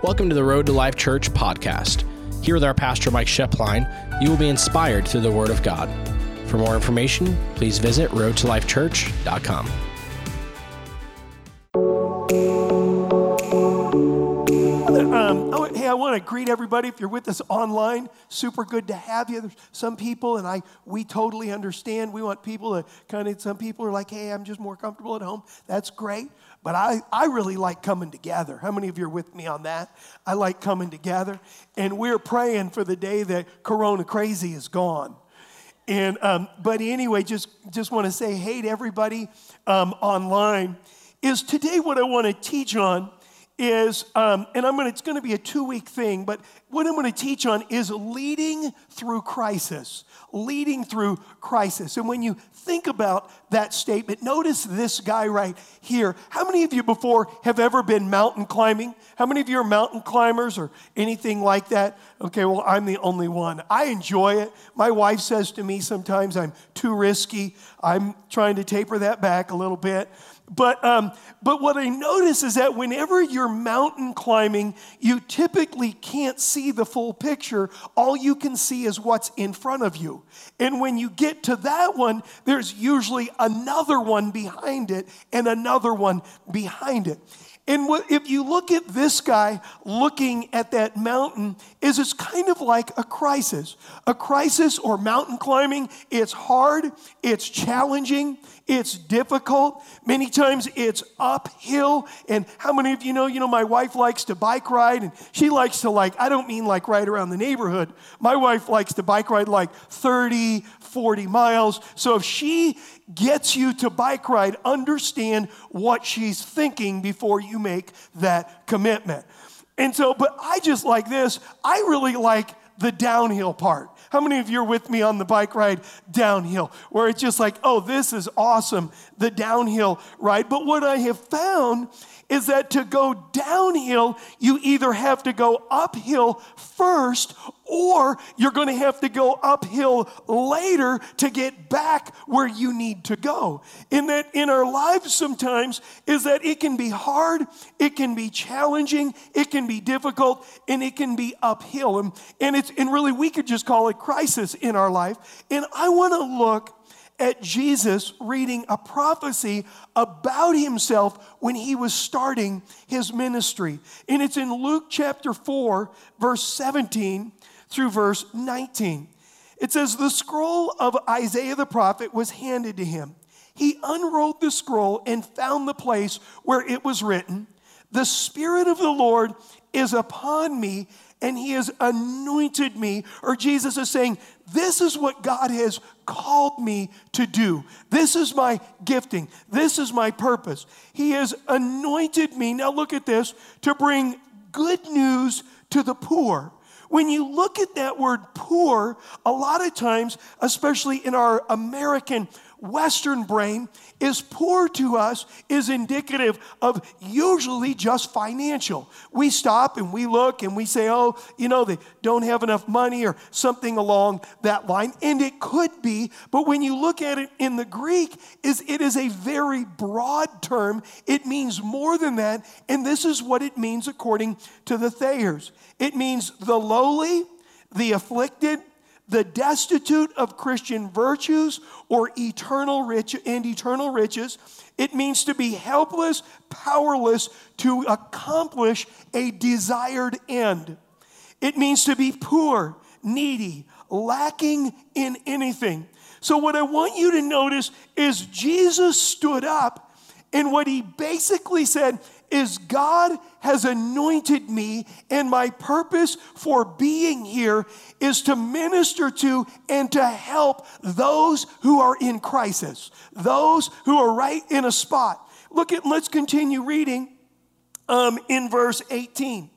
Welcome to the Road to Life Church podcast. Here with our pastor, Mike Schoeplein, you will be inspired through the Word of God. For more information, please visit roadtolifechurch.com. Um, hey, I want to greet everybody. If you're with us online, super good to have you. There's some people, and I we totally understand. We want people to kind of. Some people are like, "Hey, I'm just more comfortable at home." That's great. But I, I really like coming together. How many of you are with me on that? I like coming together. And we're praying for the day that Corona crazy is gone. And, um, but anyway, just, just want to say hey to everybody um, online. Is today what I want to teach on is, um, and I'm gonna, it's going to be a two week thing, but what I'm going to teach on is leading through crisis. Leading through crisis. And when you think about that statement, notice this guy right here. How many of you before have ever been mountain climbing? How many of you are mountain climbers or anything like that? Okay, well, I'm the only one. I enjoy it. My wife says to me sometimes I'm too risky. I'm trying to taper that back a little bit. But, um, but what I notice is that whenever you're mountain climbing, you typically can't see the full picture. All you can see is what's in front of you. And when you get to that one, there's usually another one behind it and another one behind it. And what, if you look at this guy looking at that mountain, is it's kind of like a crisis. A crisis or mountain climbing, it's hard, it's challenging, it's difficult. Many times it's uphill. And how many of you know, you know, my wife likes to bike ride and she likes to like, I don't mean like ride around the neighborhood. My wife likes to bike ride like 30, 40 miles. So if she gets you to bike ride, understand what she's thinking before you make that commitment. And so, but I just like this. I really like the downhill part. How many of you are with me on the bike ride downhill where it's just like, oh, this is awesome, the downhill ride? But what I have found is that to go downhill, you either have to go uphill first or you're going to have to go uphill later to get back where you need to go. In that in our lives sometimes is that it can be hard, it can be challenging, it can be difficult, and it can be uphill. And, and it's and really we could just call it crisis in our life. And I want to look at Jesus reading a prophecy about himself when he was starting his ministry. And it's in Luke chapter 4, verse 17 through verse 19. It says, The scroll of Isaiah the prophet was handed to him. He unrolled the scroll and found the place where it was written, The Spirit of the Lord is upon me and he has anointed me. Or Jesus is saying, This is what God has called me to do. This is my gifting. This is my purpose. He has anointed me. Now look at this to bring good news to the poor. When you look at that word poor, a lot of times, especially in our American Western brain is poor to us is indicative of usually just financial. We stop and we look and we say, oh, you know, they don't have enough money or something along that line. And it could be, but when you look at it in the Greek, is it is a very broad term. It means more than that. And this is what it means according to the Thayers. It means the lowly, the afflicted, the destitute of Christian virtues or eternal rich and eternal riches. It means to be helpless, powerless to accomplish a desired end. It means to be poor, needy, lacking in anything. So, what I want you to notice is Jesus stood up, and what he basically said is God has anointed me, and my purpose for being here is to minister to and to help those who are in crisis, those who are right in a spot. Look at, let's continue reading um, in verse 18.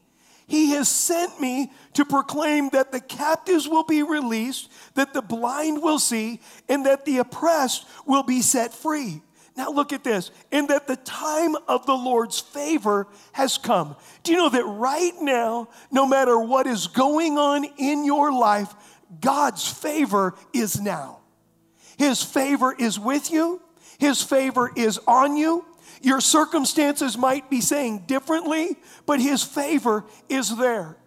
He has sent me to proclaim that the captives will be released, that the blind will see, and that the oppressed will be set free now look at this. And that the time of the Lord's favor has come. Do you know that right now, no matter what is going on in your life, God's favor is now. His favor is with you. His favor is on you. Your circumstances might be saying differently, but his favor is there.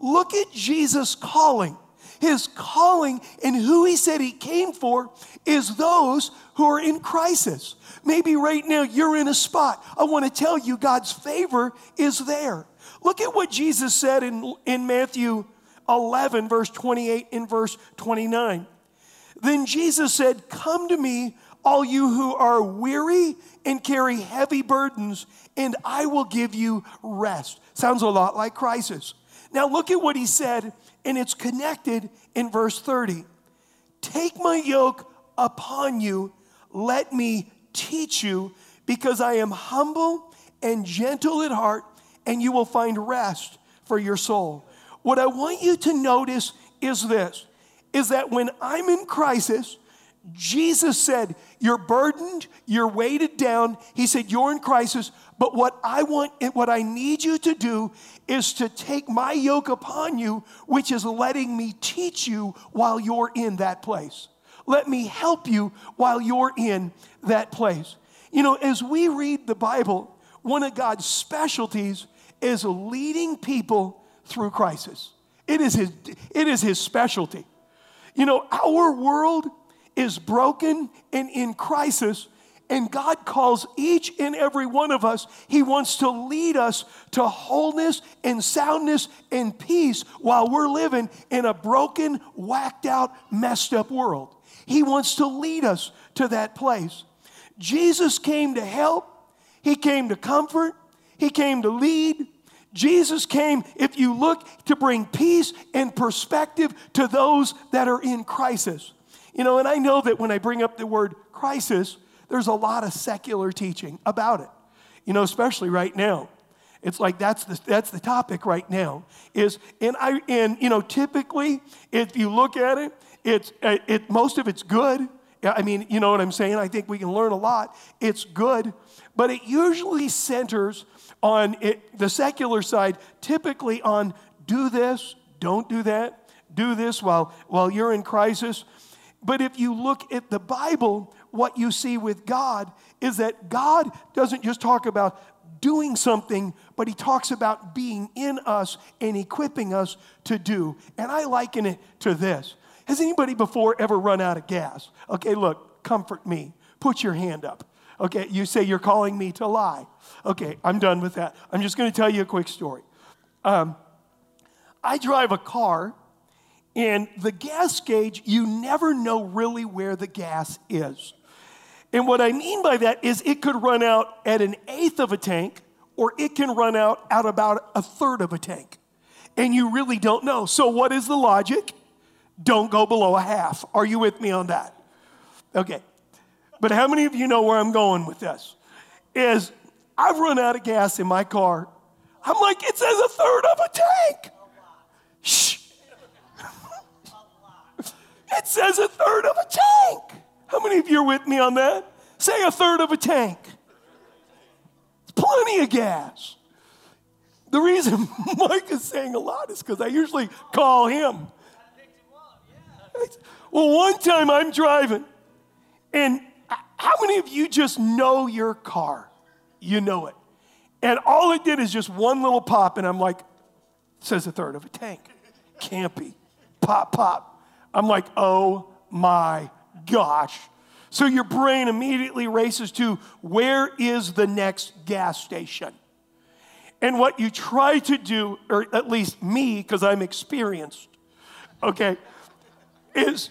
Look at Jesus' calling. His calling and who he said he came for is those who are in crisis. Maybe right now you're in a spot. I want to tell you God's favor is there. Look at what Jesus said in, in Matthew 11, verse 28 and verse 29. Then Jesus said, Come to me, all you who are weary and carry heavy burdens, and I will give you rest. Sounds a lot like crisis. Now, look at what he said, and it's connected in verse 30. Take my yoke upon you, let me teach you, because I am humble and gentle at heart, and you will find rest for your soul. What I want you to notice is this is that when I'm in crisis, Jesus said, You're burdened, you're weighted down. He said, You're in crisis, but what I want, what I need you to do is to take my yoke upon you, which is letting me teach you while you're in that place. Let me help you while you're in that place. You know, as we read the Bible, one of God's specialties is leading people through crisis. It is his, it is his specialty. You know, our world is broken and in crisis, and God calls each and every one of us, He wants to lead us to wholeness and soundness and peace while we're living in a broken, whacked out, messed up world. He wants to lead us to that place. Jesus came to help, He came to comfort, He came to lead, Jesus came, if you look, to bring peace and perspective to those that are in crisis. You know, and I know that when I bring up the word crisis, there's a lot of secular teaching about it, you know, especially right now. It's like that's the, that's the topic right now. Is and I and you know typically if you look at it, it's uh, it most of it's good. I mean, you know what I'm saying? I think we can learn a lot. It's good, but it usually centers on it, the secular side, typically on do this, don't do that, do this while, while you're in crisis. But if you look at the Bible, what you see with God is that God doesn't just talk about doing something, but He talks about being in us and equipping us to do. And I liken it to this Has anybody before ever run out of gas? Okay, look, comfort me. Put your hand up. Okay, you say you're calling me to lie. Okay, I'm done with that. I'm just going to tell you a quick story. Um, I drive a car, and the gas gauge, you never know really where the gas is. And what I mean by that is it could run out at an eighth of a tank, or it can run out at about a third of a tank. And you really don't know. So, what is the logic? Don't go below a half. Are you with me on that? Okay. But how many of you know where I'm going with this? Is I've run out of gas in my car. I'm like, it says a third of a tank. Shh. it says a third of a tank. How many of you are with me on that? Say a third of a tank. It's plenty of gas. The reason Mike is saying a lot is because I usually call him. Well, one time I'm driving, and how many of you just know your car? You know it. And all it did is just one little pop, and I'm like, says a third of a tank. Be. Pop, pop. I'm like, oh my gosh. So your brain immediately races to where is the next gas station? And what you try to do, or at least me, because I'm experienced, okay, is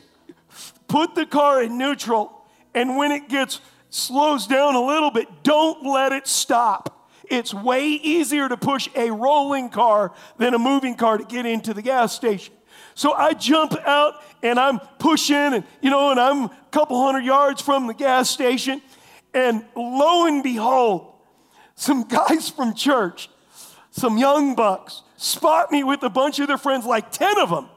put the car in neutral and when it gets slows down a little bit, don't let it stop. It's way easier to push a rolling car than a moving car to get into the gas station. So I jump out and I'm pushing and you know and I'm a couple hundred yards from the gas station and lo and behold, some guys from church, some young bucks, spot me with a bunch of their friends, like 10 of them,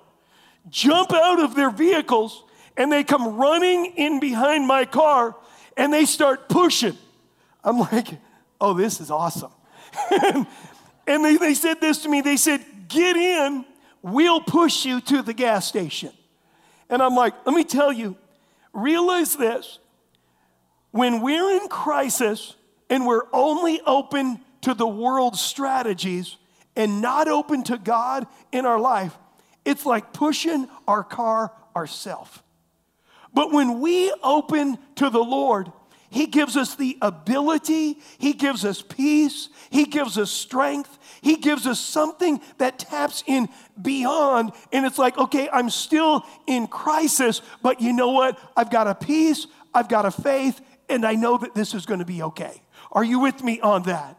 jump out of their vehicles and they come running in behind my car and they start pushing. I'm like, oh, this is awesome. and they, they said this to me they said, get in, we'll push you to the gas station. And I'm like, let me tell you, realize this. When we're in crisis, and we're only open to the world's strategies and not open to God in our life, it's like pushing our car ourselves. But when we open to the Lord, He gives us the ability, He gives us peace, He gives us strength, He gives us something that taps in beyond. And it's like, okay, I'm still in crisis, but you know what? I've got a peace, I've got a faith, and I know that this is going to be okay. Are you with me on that?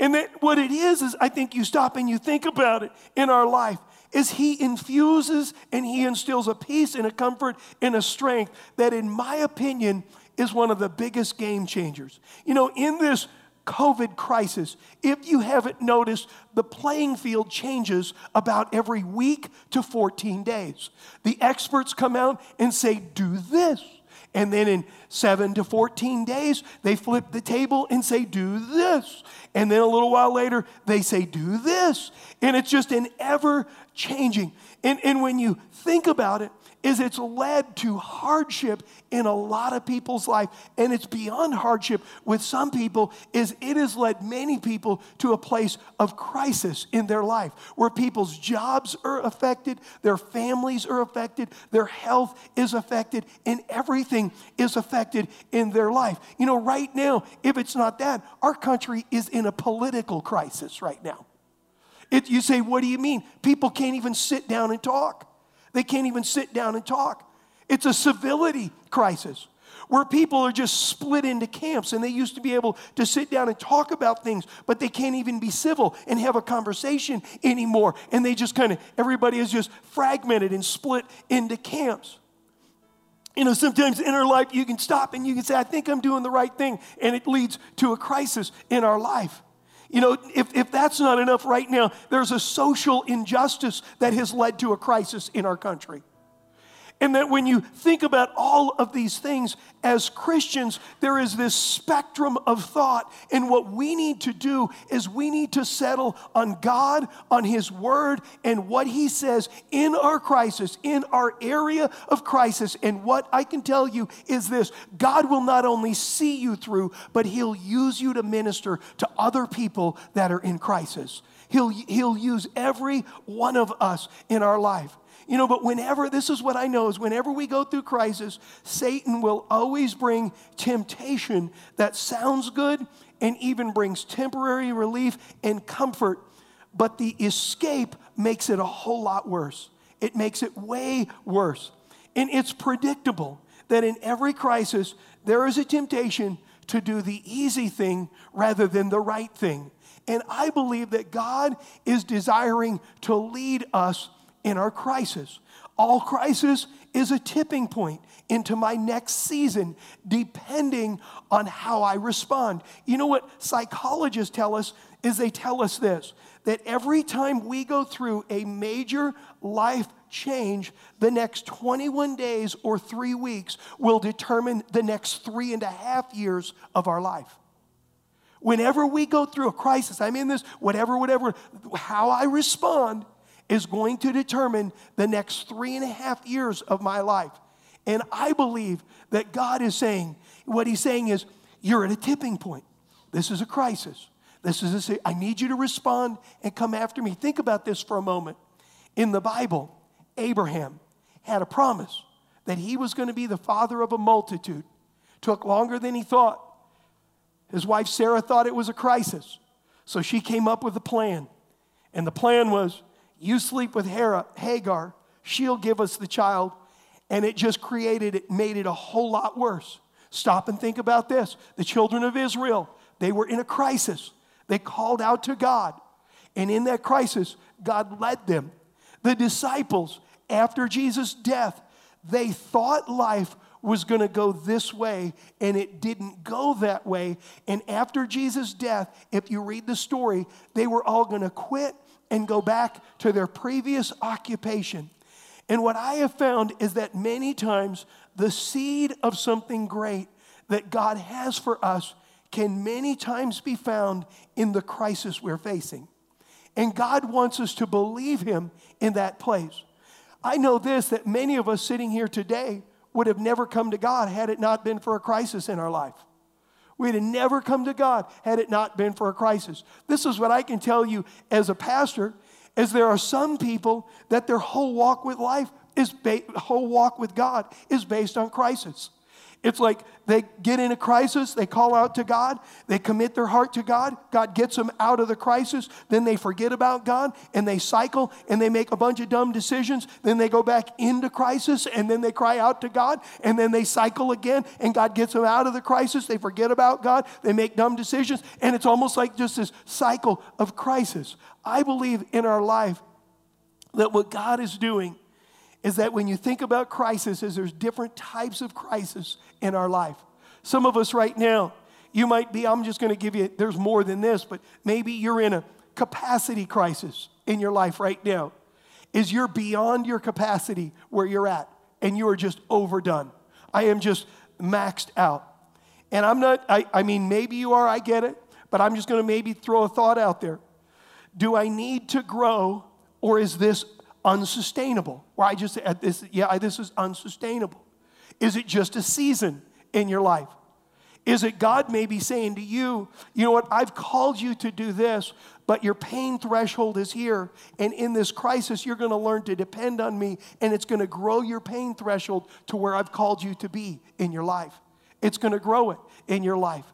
And that what it is, is I think you stop and you think about it in our life is he infuses and he instills a peace and a comfort and a strength that, in my opinion, is one of the biggest game changers. You know, in this COVID crisis, if you haven't noticed, the playing field changes about every week to 14 days. The experts come out and say, do this. And then in seven to 14 days, they flip the table and say, do this. And then a little while later, they say, do this. And it's just an ever changing. And, and when you think about it, is it's led to hardship in a lot of people's life and it's beyond hardship with some people is it has led many people to a place of crisis in their life where people's jobs are affected their families are affected their health is affected and everything is affected in their life you know right now if it's not that our country is in a political crisis right now it, you say, what do you mean? People can't even sit down and talk. They can't even sit down and talk. It's a civility crisis where people are just split into camps and they used to be able to sit down and talk about things, but they can't even be civil and have a conversation anymore. And they just kind of, everybody is just fragmented and split into camps. You know, sometimes in our life, you can stop and you can say, I think I'm doing the right thing. And it leads to a crisis in our life. You know, if, if that's not enough right now, there's a social injustice that has led to a crisis in our country. And that when you think about all of these things as Christians, there is this spectrum of thought. And what we need to do is we need to settle on God, on His Word, and what He says in our crisis, in our area of crisis. And what I can tell you is this God will not only see you through, but He'll use you to minister to other people that are in crisis. He'll, he'll use every one of us in our life. You know, but whenever, this is what I know, is whenever we go through crisis, Satan will always bring temptation that sounds good and even brings temporary relief and comfort, but the escape makes it a whole lot worse. It makes it way worse. And it's predictable that in every crisis, there is a temptation to do the easy thing rather than the right thing. And I believe that God is desiring to lead us in our crisis. All crisis is a tipping point into my next season, depending on how I respond. You know what psychologists tell us is they tell us this that every time we go through a major life change, the next 21 days or three weeks will determine the next three and a half years of our life. Whenever we go through a crisis, I'm in this, whatever, whatever, how I respond is going to determine the next three and a half years of my life. And I believe that God is saying, what He's saying is, you're at a tipping point. This is a crisis. This is a, I need you to respond and come after me. Think about this for a moment. In the Bible, Abraham had a promise that he was going to be the father of a multitude. Took longer than he thought. His wife Sarah thought it was a crisis. So she came up with a plan. And the plan was you sleep with Hagar, she'll give us the child. And it just created, it made it a whole lot worse. Stop and think about this. The children of Israel, they were in a crisis. They called out to God. And in that crisis, God led them. The disciples, after Jesus' death, they thought life was going to go this way, and it didn't go that way. And after Jesus' death, if you read the story, they were all going to quit and go back to their previous occupation. And what I have found is that many times the seed of something great that God has for us can many times be found in the crisis we're facing. And God wants us to believe Him in that place. I know this that many of us sitting here today would have never come to God had it not been for a crisis in our life. We'd have never come to God had it not been for a crisis. This is what I can tell you as a pastor, is there are some people that their whole walk with life is ba- whole walk with God is based on crisis. It's like they get in a crisis, they call out to God, they commit their heart to God, God gets them out of the crisis, then they forget about God and they cycle and they make a bunch of dumb decisions, then they go back into crisis and then they cry out to God and then they cycle again and God gets them out of the crisis, they forget about God, they make dumb decisions, and it's almost like just this cycle of crisis. I believe in our life that what God is doing is that when you think about crisis, is there's different types of crisis in our life. Some of us right now, you might be, I'm just going to give you, there's more than this, but maybe you're in a capacity crisis in your life right now. Is you're beyond your capacity where you're at and you are just overdone. I am just maxed out. And I'm not, I, I mean, maybe you are, I get it, but I'm just going to maybe throw a thought out there. Do I need to grow or is this unsustainable. Where I just said, this, yeah, this is unsustainable. Is it just a season in your life? Is it God maybe saying to you, you know what, I've called you to do this, but your pain threshold is here. And in this crisis, you're going to learn to depend on me, and it's going to grow your pain threshold to where I've called you to be in your life. It's going to grow it in your life.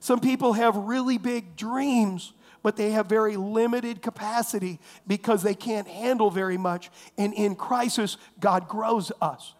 Some people have really big dreams, but they have very limited capacity because they can't handle very much. And in crisis, God grows us.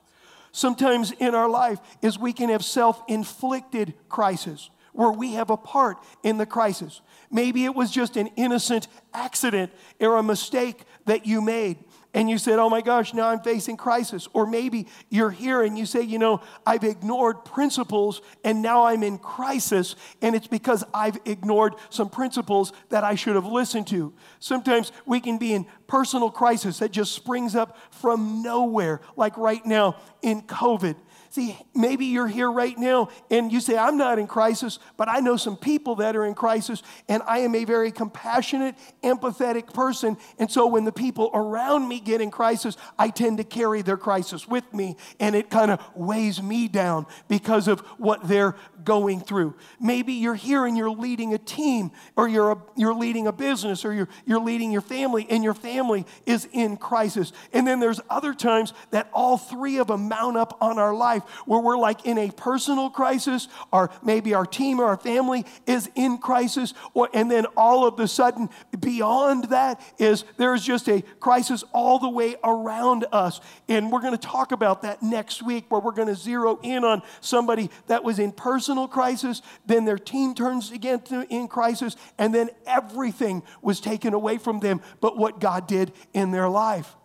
Sometimes in our life is we can have self-inflicted crisis where we have a part in the crisis. Maybe it was just an innocent accident or a mistake that you made and you said, Oh my gosh, now I'm facing crisis. Or maybe you're here and you say, You know, I've ignored principles and now I'm in crisis, and it's because I've ignored some principles that I should have listened to. Sometimes we can be in personal crisis that just springs up from nowhere, like right now in COVID. See, maybe you're here right now and you say, I'm not in crisis, but I know some people that are in crisis, and I am a very compassionate, empathetic person. And so when the people around me get in crisis, I tend to carry their crisis with me, and it kind of weighs me down because of what they're going through. Maybe you're here and you're leading a team, or you're, a, you're leading a business, or you're, you're leading your family, and your family is in crisis. And then there's other times that all three of them mount up on our life where we're like in a personal crisis, or maybe our team or our family is in crisis, or, and then all of a sudden, beyond that, is there's just a crisis all the way around us. And we're going to talk about that next week, where we're going to zero in on somebody that was in personal crisis, then their team turns again to in crisis, and then everything was taken away from them but what God did in their life.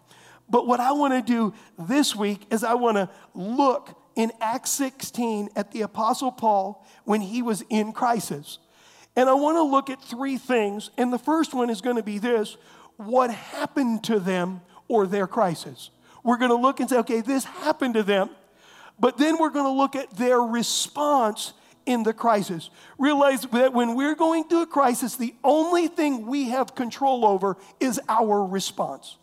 But what I want to do this week is I want to look in Acts 16 at the Apostle Paul when he was in crisis. And I want to look at three things. And the first one is going to be this what happened to them or their crisis? We're going to look and say, okay, this happened to them. But then we're going to look at their response in the crisis. Realize that when we're going through a crisis, the only thing we have control over is our response.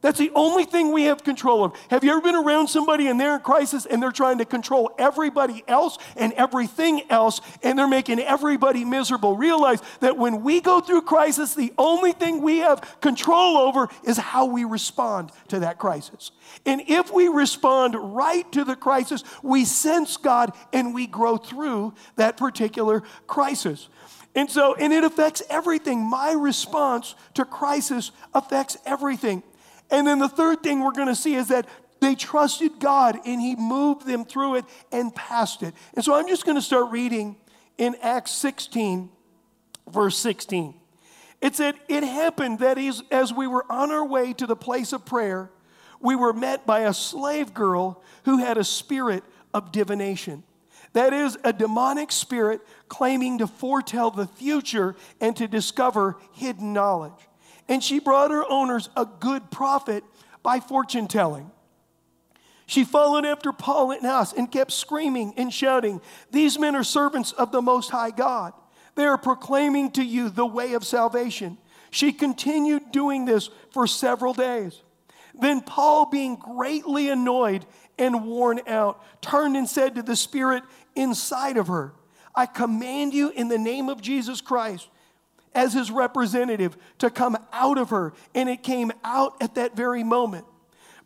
That's the only thing we have control of. Have you ever been around somebody and they're in crisis and they're trying to control everybody else and everything else and they're making everybody miserable? Realize that when we go through crisis, the only thing we have control over is how we respond to that crisis. And if we respond right to the crisis, we sense God and we grow through that particular crisis. And so, and it affects everything. My response to crisis affects everything. And then the third thing we're going to see is that they trusted God and He moved them through it and passed it. And so I'm just going to start reading in Acts 16, verse 16. It said, It happened that as we were on our way to the place of prayer, we were met by a slave girl who had a spirit of divination. That is, a demonic spirit claiming to foretell the future and to discover hidden knowledge and she brought her owners a good profit by fortune telling. She followed after Paul and us and kept screaming and shouting, These men are servants of the Most High God. They are proclaiming to you the way of salvation. She continued doing this for several days. Then Paul, being greatly annoyed and worn out, turned and said to the spirit inside of her, I command you in the name of Jesus Christ as his representative to come out of her. And it came out at that very moment.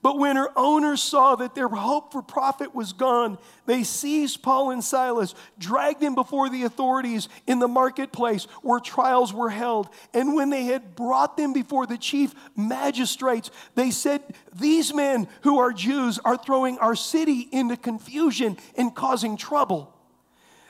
But when her owners saw that their hope for profit was gone, they seized Paul and Silas, dragged them before the authorities in the marketplace where trials were held. And when they had brought them before the chief magistrates, they said, These men who are Jews are throwing our city into confusion and causing trouble.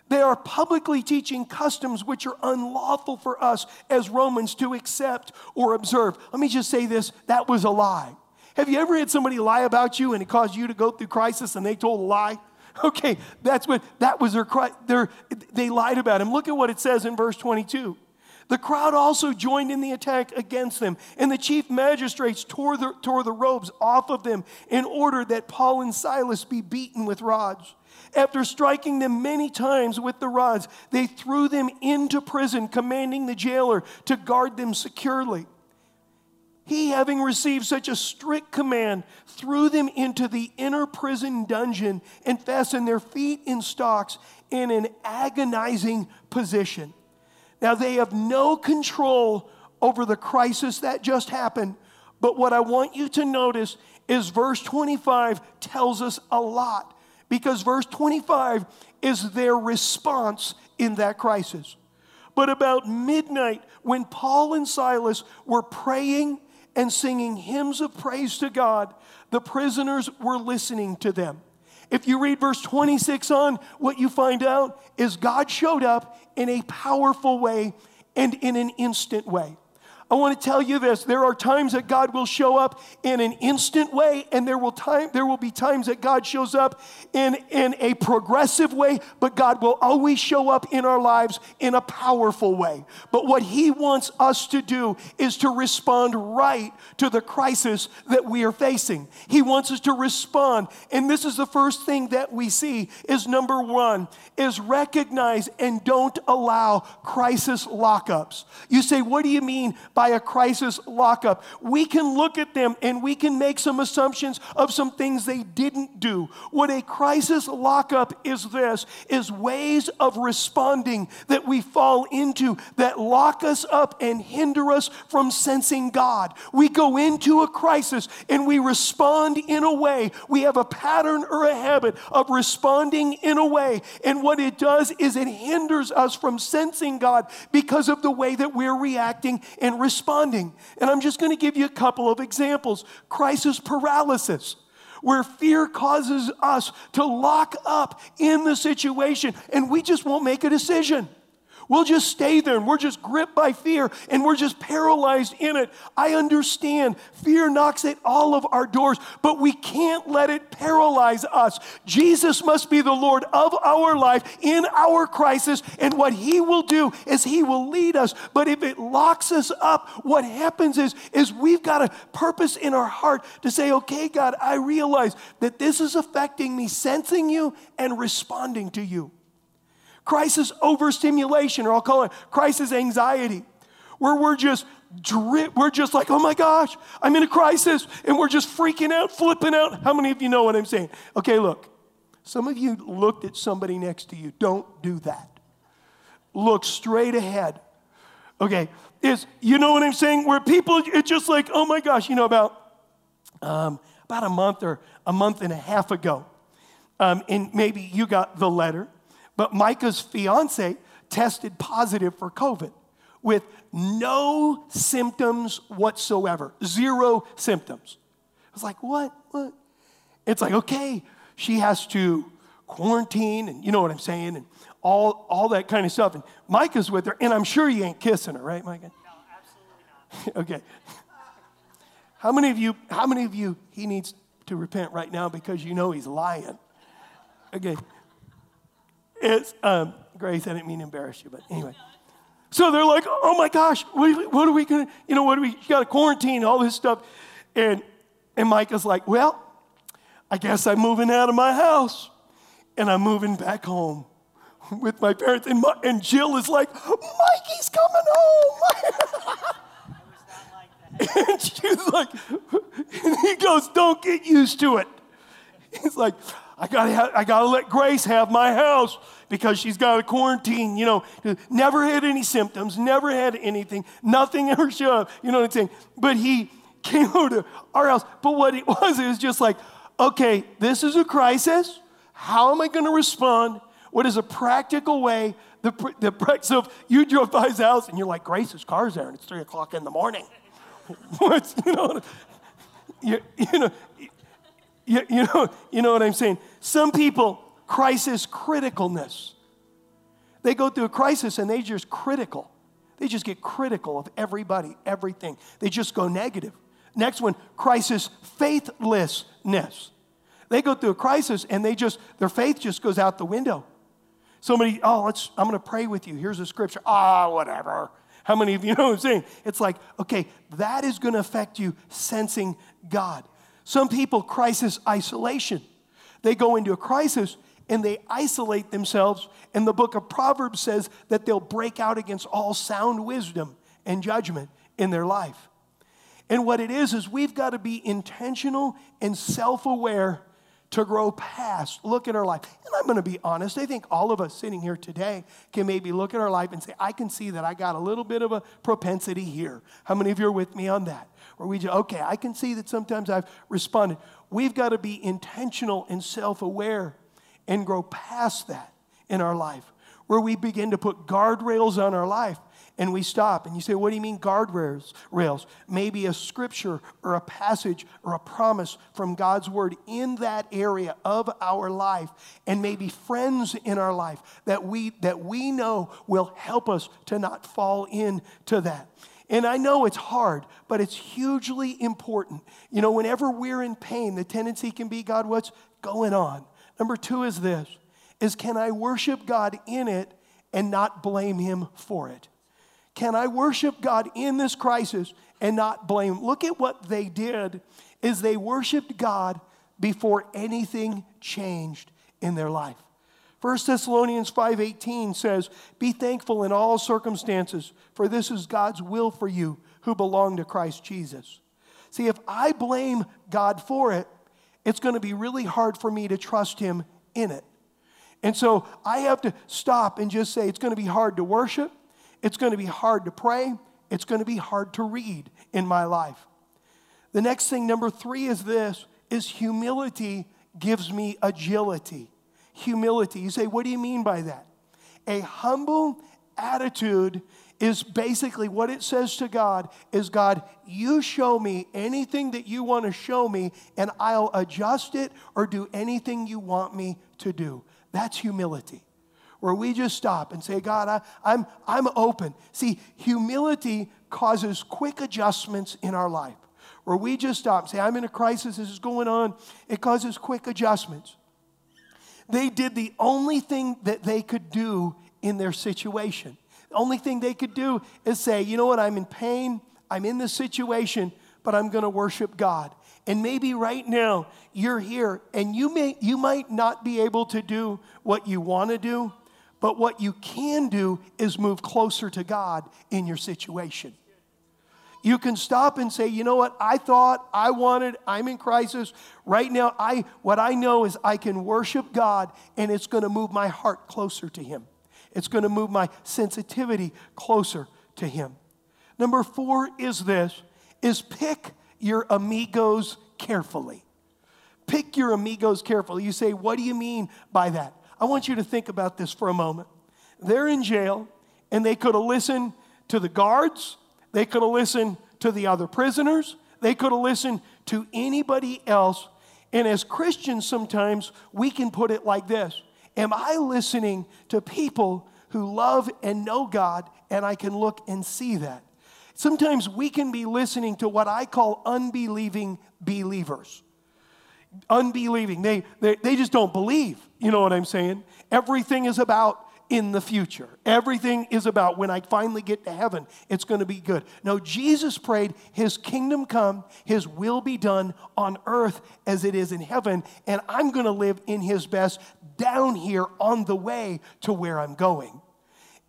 They are publicly teaching customs which are unlawful for us as Romans to accept or observe. Let me just say this that was a lie. Have you ever had somebody lie about you and it caused you to go through crisis and they told a lie? Okay, that's what that was their, their they lied about him. Look at what it says in verse 22. The crowd also joined in the attack against them, and the chief magistrates tore the, tore the robes off of them in order that Paul and Silas be beaten with rods. After striking them many times with the rods, they threw them into prison, commanding the jailer to guard them securely. He, having received such a strict command, threw them into the inner prison dungeon and fastened their feet in stocks in an agonizing position. Now, they have no control over the crisis that just happened, but what I want you to notice is verse 25 tells us a lot because verse 25 is their response in that crisis. But about midnight, when Paul and Silas were praying and singing hymns of praise to God, the prisoners were listening to them. If you read verse 26 on, what you find out is God showed up in a powerful way and in an instant way. I want to tell you this there are times that God will show up in an instant way, and there will, time, there will be times that God shows up in, in a progressive way, but God will always show up in our lives in a powerful way. But what He wants us to do is to respond right to the crisis that we are facing. He wants us to respond. And this is the first thing that we see is number one, is recognize and don't allow crisis lockups. You say, what do you mean by by a crisis lockup. We can look at them and we can make some assumptions of some things they didn't do. What a crisis lockup is this is ways of responding that we fall into that lock us up and hinder us from sensing God. We go into a crisis and we respond in a way. We have a pattern or a habit of responding in a way. And what it does is it hinders us from sensing God because of the way that we're reacting and responding responding. And I'm just going to give you a couple of examples crisis paralysis where fear causes us to lock up in the situation and we just won't make a decision. We'll just stay there and we're just gripped by fear and we're just paralyzed in it. I understand fear knocks at all of our doors, but we can't let it paralyze us. Jesus must be the Lord of our life in our crisis, and what He will do is He will lead us. But if it locks us up, what happens is, is we've got a purpose in our heart to say, okay, God, I realize that this is affecting me, sensing you and responding to you. Crisis overstimulation, or I'll call it crisis anxiety, where we're just drip, we're just like, oh my gosh, I'm in a crisis, and we're just freaking out, flipping out. How many of you know what I'm saying? Okay, look, some of you looked at somebody next to you. Don't do that. Look straight ahead. Okay, is you know what I'm saying? Where people, it's just like, oh my gosh, you know, about um, about a month or a month and a half ago, um, and maybe you got the letter. But Micah's fiance tested positive for COVID with no symptoms whatsoever, zero symptoms. I was like, what? What? It's like, okay, she has to quarantine and you know what I'm saying and all, all that kind of stuff. And Micah's with her, and I'm sure you ain't kissing her, right, Micah? No, absolutely not. okay. How many of you, how many of you, he needs to repent right now because you know he's lying? Okay. It's, um, Grace, I didn't mean to embarrass you, but anyway. So they're like, oh my gosh, what, what are we gonna, you know, what are we, you gotta quarantine, all this stuff. And, and Micah's like, well, I guess I'm moving out of my house and I'm moving back home with my parents. And, my, and Jill is like, Mikey's coming home. and she's like, and he goes, don't get used to it. He's like, I gotta, I gotta let Grace have my house because she's got a quarantine, you know, never had any symptoms, never had anything, nothing ever showed up, you know what I'm saying? But he came over to our house. But what it was, it was just like, okay, this is a crisis. How am I gonna respond? What is a practical way? The, the, so if you drove by his house and you're like, Grace's car's there and it's three o'clock in the morning. What's, you know, you, you know, you, you, know, you know what I'm saying? Some people, crisis criticalness. They go through a crisis and they just critical. They just get critical of everybody, everything. They just go negative. Next one, crisis faithlessness. They go through a crisis and they just, their faith just goes out the window. Somebody, oh, let's, I'm going to pray with you. Here's a scripture. Ah, oh, whatever. How many of you know what I'm saying? It's like, okay, that is going to affect you sensing God. Some people, crisis isolation. They go into a crisis and they isolate themselves. And the book of Proverbs says that they'll break out against all sound wisdom and judgment in their life. And what it is, is we've got to be intentional and self aware to grow past, look at our life. And I'm going to be honest, I think all of us sitting here today can maybe look at our life and say, I can see that I got a little bit of a propensity here. How many of you are with me on that? Where we just, okay, I can see that sometimes I've responded. We've got to be intentional and self aware and grow past that in our life, where we begin to put guardrails on our life and we stop and you say, What do you mean guardrails? Rails? Maybe a scripture or a passage or a promise from God's word in that area of our life, and maybe friends in our life that we that we know will help us to not fall into that. And I know it's hard, but it's hugely important. You know, whenever we're in pain, the tendency can be, God, what's going on? Number two is this is can I worship God in it and not blame him for it? Can I worship God in this crisis and not blame? Look at what they did is they worshiped God before anything changed in their life. 1 Thessalonians 5:18 says, "Be thankful in all circumstances, for this is God's will for you who belong to Christ Jesus." See, if I blame God for it, it's going to be really hard for me to trust him in it. And so I have to stop and just say it's going to be hard to worship. It's going to be hard to pray. It's going to be hard to read in my life. The next thing, number three, is this is humility gives me agility. Humility. You say, what do you mean by that? A humble attitude is basically what it says to God is God, you show me anything that you want to show me, and I'll adjust it or do anything you want me to do. That's humility where we just stop and say, God, I, I'm, I'm open. See, humility causes quick adjustments in our life. Where we just stop and say, I'm in a crisis, this is going on. It causes quick adjustments. They did the only thing that they could do in their situation. The only thing they could do is say, you know what, I'm in pain, I'm in this situation, but I'm going to worship God. And maybe right now you're here and you may you might not be able to do what you want to do, but what you can do is move closer to God in your situation. You can stop and say, you know what, I thought, I wanted, I'm in crisis. Right now, I what I know is I can worship God and it's going to move my heart closer to Him. It's going to move my sensitivity closer to Him. Number four is this is pick your amigos carefully. Pick your amigos carefully. You say, what do you mean by that? I want you to think about this for a moment. They're in jail, and they could have listened to the guards, they could have listened to the other prisoners, they could have listened to anybody else. And as Christians, sometimes we can put it like this Am I listening to people who love and know God, and I can look and see that? Sometimes we can be listening to what I call unbelieving believers unbelieving. They, they, they just don't believe. You know what I'm saying? Everything is about in the future. Everything is about when I finally get to heaven, it's going to be good. No, Jesus prayed, His kingdom come, His will be done on earth as it is in heaven, and I'm going to live in His best down here on the way to where I'm going.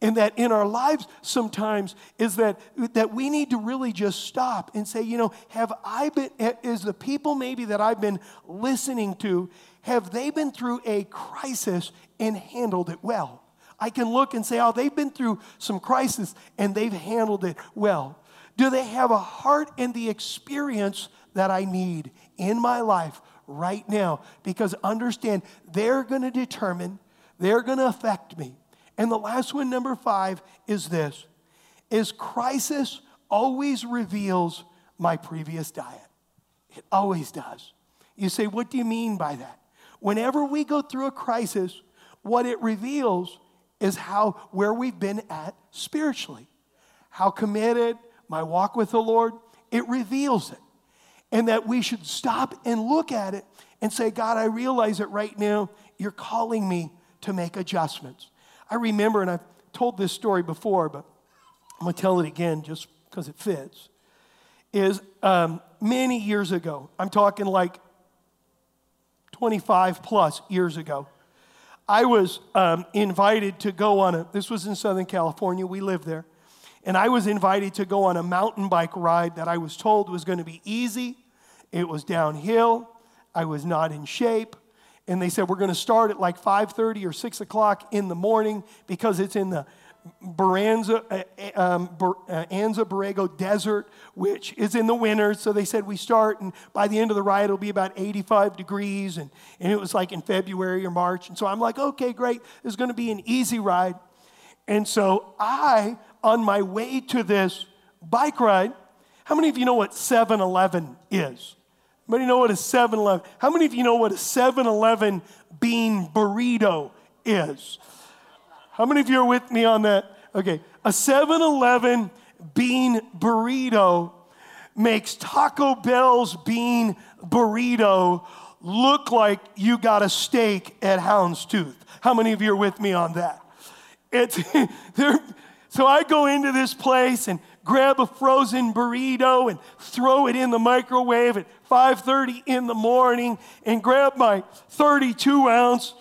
and that in our lives sometimes is that, that we need to really just stop and say, you know, have I been, is the people maybe that I've been listening to, have they been through a crisis and handled it well? I can look and say, oh, they've been through some crisis and they've handled it well. Do they have a heart and the experience that I need in my life right now? Because understand, they're going to determine, they're going to affect me. And the last one, number five, is this is crisis always reveals my previous diet. It always does. You say, what do you mean by that? Whenever we go through a crisis, what it reveals is how where we've been at spiritually. How committed my walk with the Lord, it reveals it. And that we should stop and look at it and say, God, I realize it right now. You're calling me to make adjustments. I remember, and I've told this story before, but I'm going to tell it again just because it fits. Is um, many years ago, I'm talking like 25 plus years ago, I was um, invited to go on a, this was in Southern California, we lived there, and I was invited to go on a mountain bike ride that I was told was going to be easy. It was downhill. I was not in shape and they said we're going to start at like 5.30 or 6 o'clock in the morning because it's in the Baranza, uh, uh um, uh, Anza Borrego Desert, which is in the winter. So they said we start, and by the end of the ride, it'll be about 85 degrees. And, and it was like in February or March. And so I'm like, okay, great. Is going to be an easy ride. And so I, on my way to this bike ride, how many of you know what 7 Eleven is? Anybody know what a 7 Eleven? How many of you know what a 7 Eleven bean burrito is? How many of you are with me on that? Okay, a 7 Eleven bean burrito makes Taco Bell's bean burrito look like you got a steak at Houndstooth. How many of you are with me on that? It's, so I go into this place and grab a frozen burrito and throw it in the microwave at 5:30 in the morning and grab my 32 ounce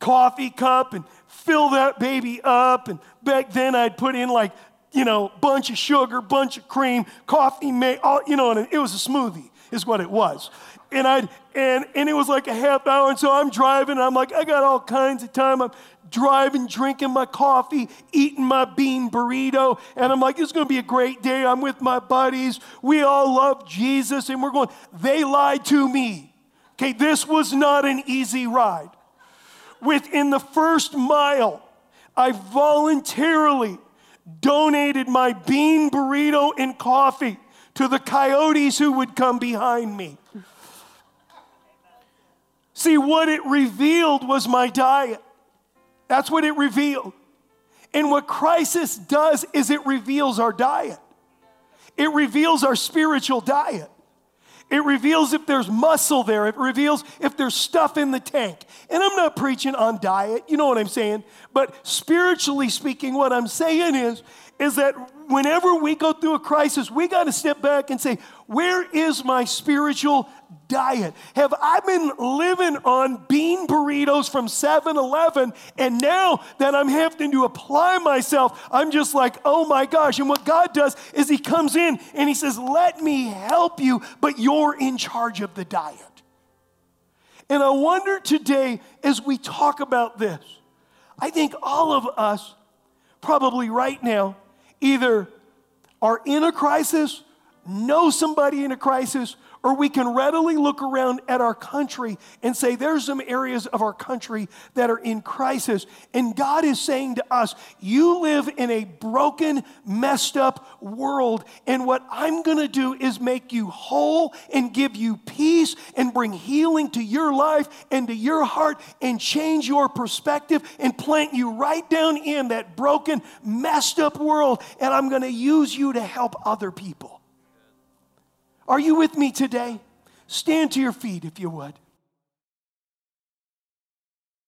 coffee cup and fill that baby up and back then I'd put in like you know bunch of sugar bunch of cream coffee made all you know and it was a smoothie is what it was and I'd and and it was like a half hour and so I'm driving and I'm like I got all kinds of time I'm driving, drinking my coffee, eating my bean burrito. And I'm like, it's to be a great day. I'm with my buddies. We all love Jesus. And we're going, they lied to me. Okay, this was not an easy ride. Within the first mile, I voluntarily donated my bean burrito and coffee to the coyotes who would come behind me. See, what it revealed was my diet. That's what it revealed. And what crisis does is it reveals our diet. It reveals our spiritual diet. It reveals if there's muscle there. It reveals if there's stuff in the tank. And I'm not preaching on diet, you know what I'm saying? But spiritually speaking, what I'm saying is, is that whenever we go through a crisis, we got to step back and say, where is my spiritual diet? Have I been living on bean burritos from 7 Eleven? And now that I'm having to apply myself, I'm just like, oh my gosh. And what God does is He comes in and He says, let me help you, but you're in charge of the diet. And I wonder today, as we talk about this, I think all of us, probably right now, either are in a crisis, know somebody in a crisis, or we can readily look around at our country and say, there's some areas of our country that are in crisis. And God is saying to us, you live in a broken, messed up world. And what I'm going to do is make you whole and give you peace and bring healing to your life and to your heart and change your perspective and plant you right down in that broken, messed up world. And I'm going to use you to help other people. Are you with me today? Stand to your feet if you would.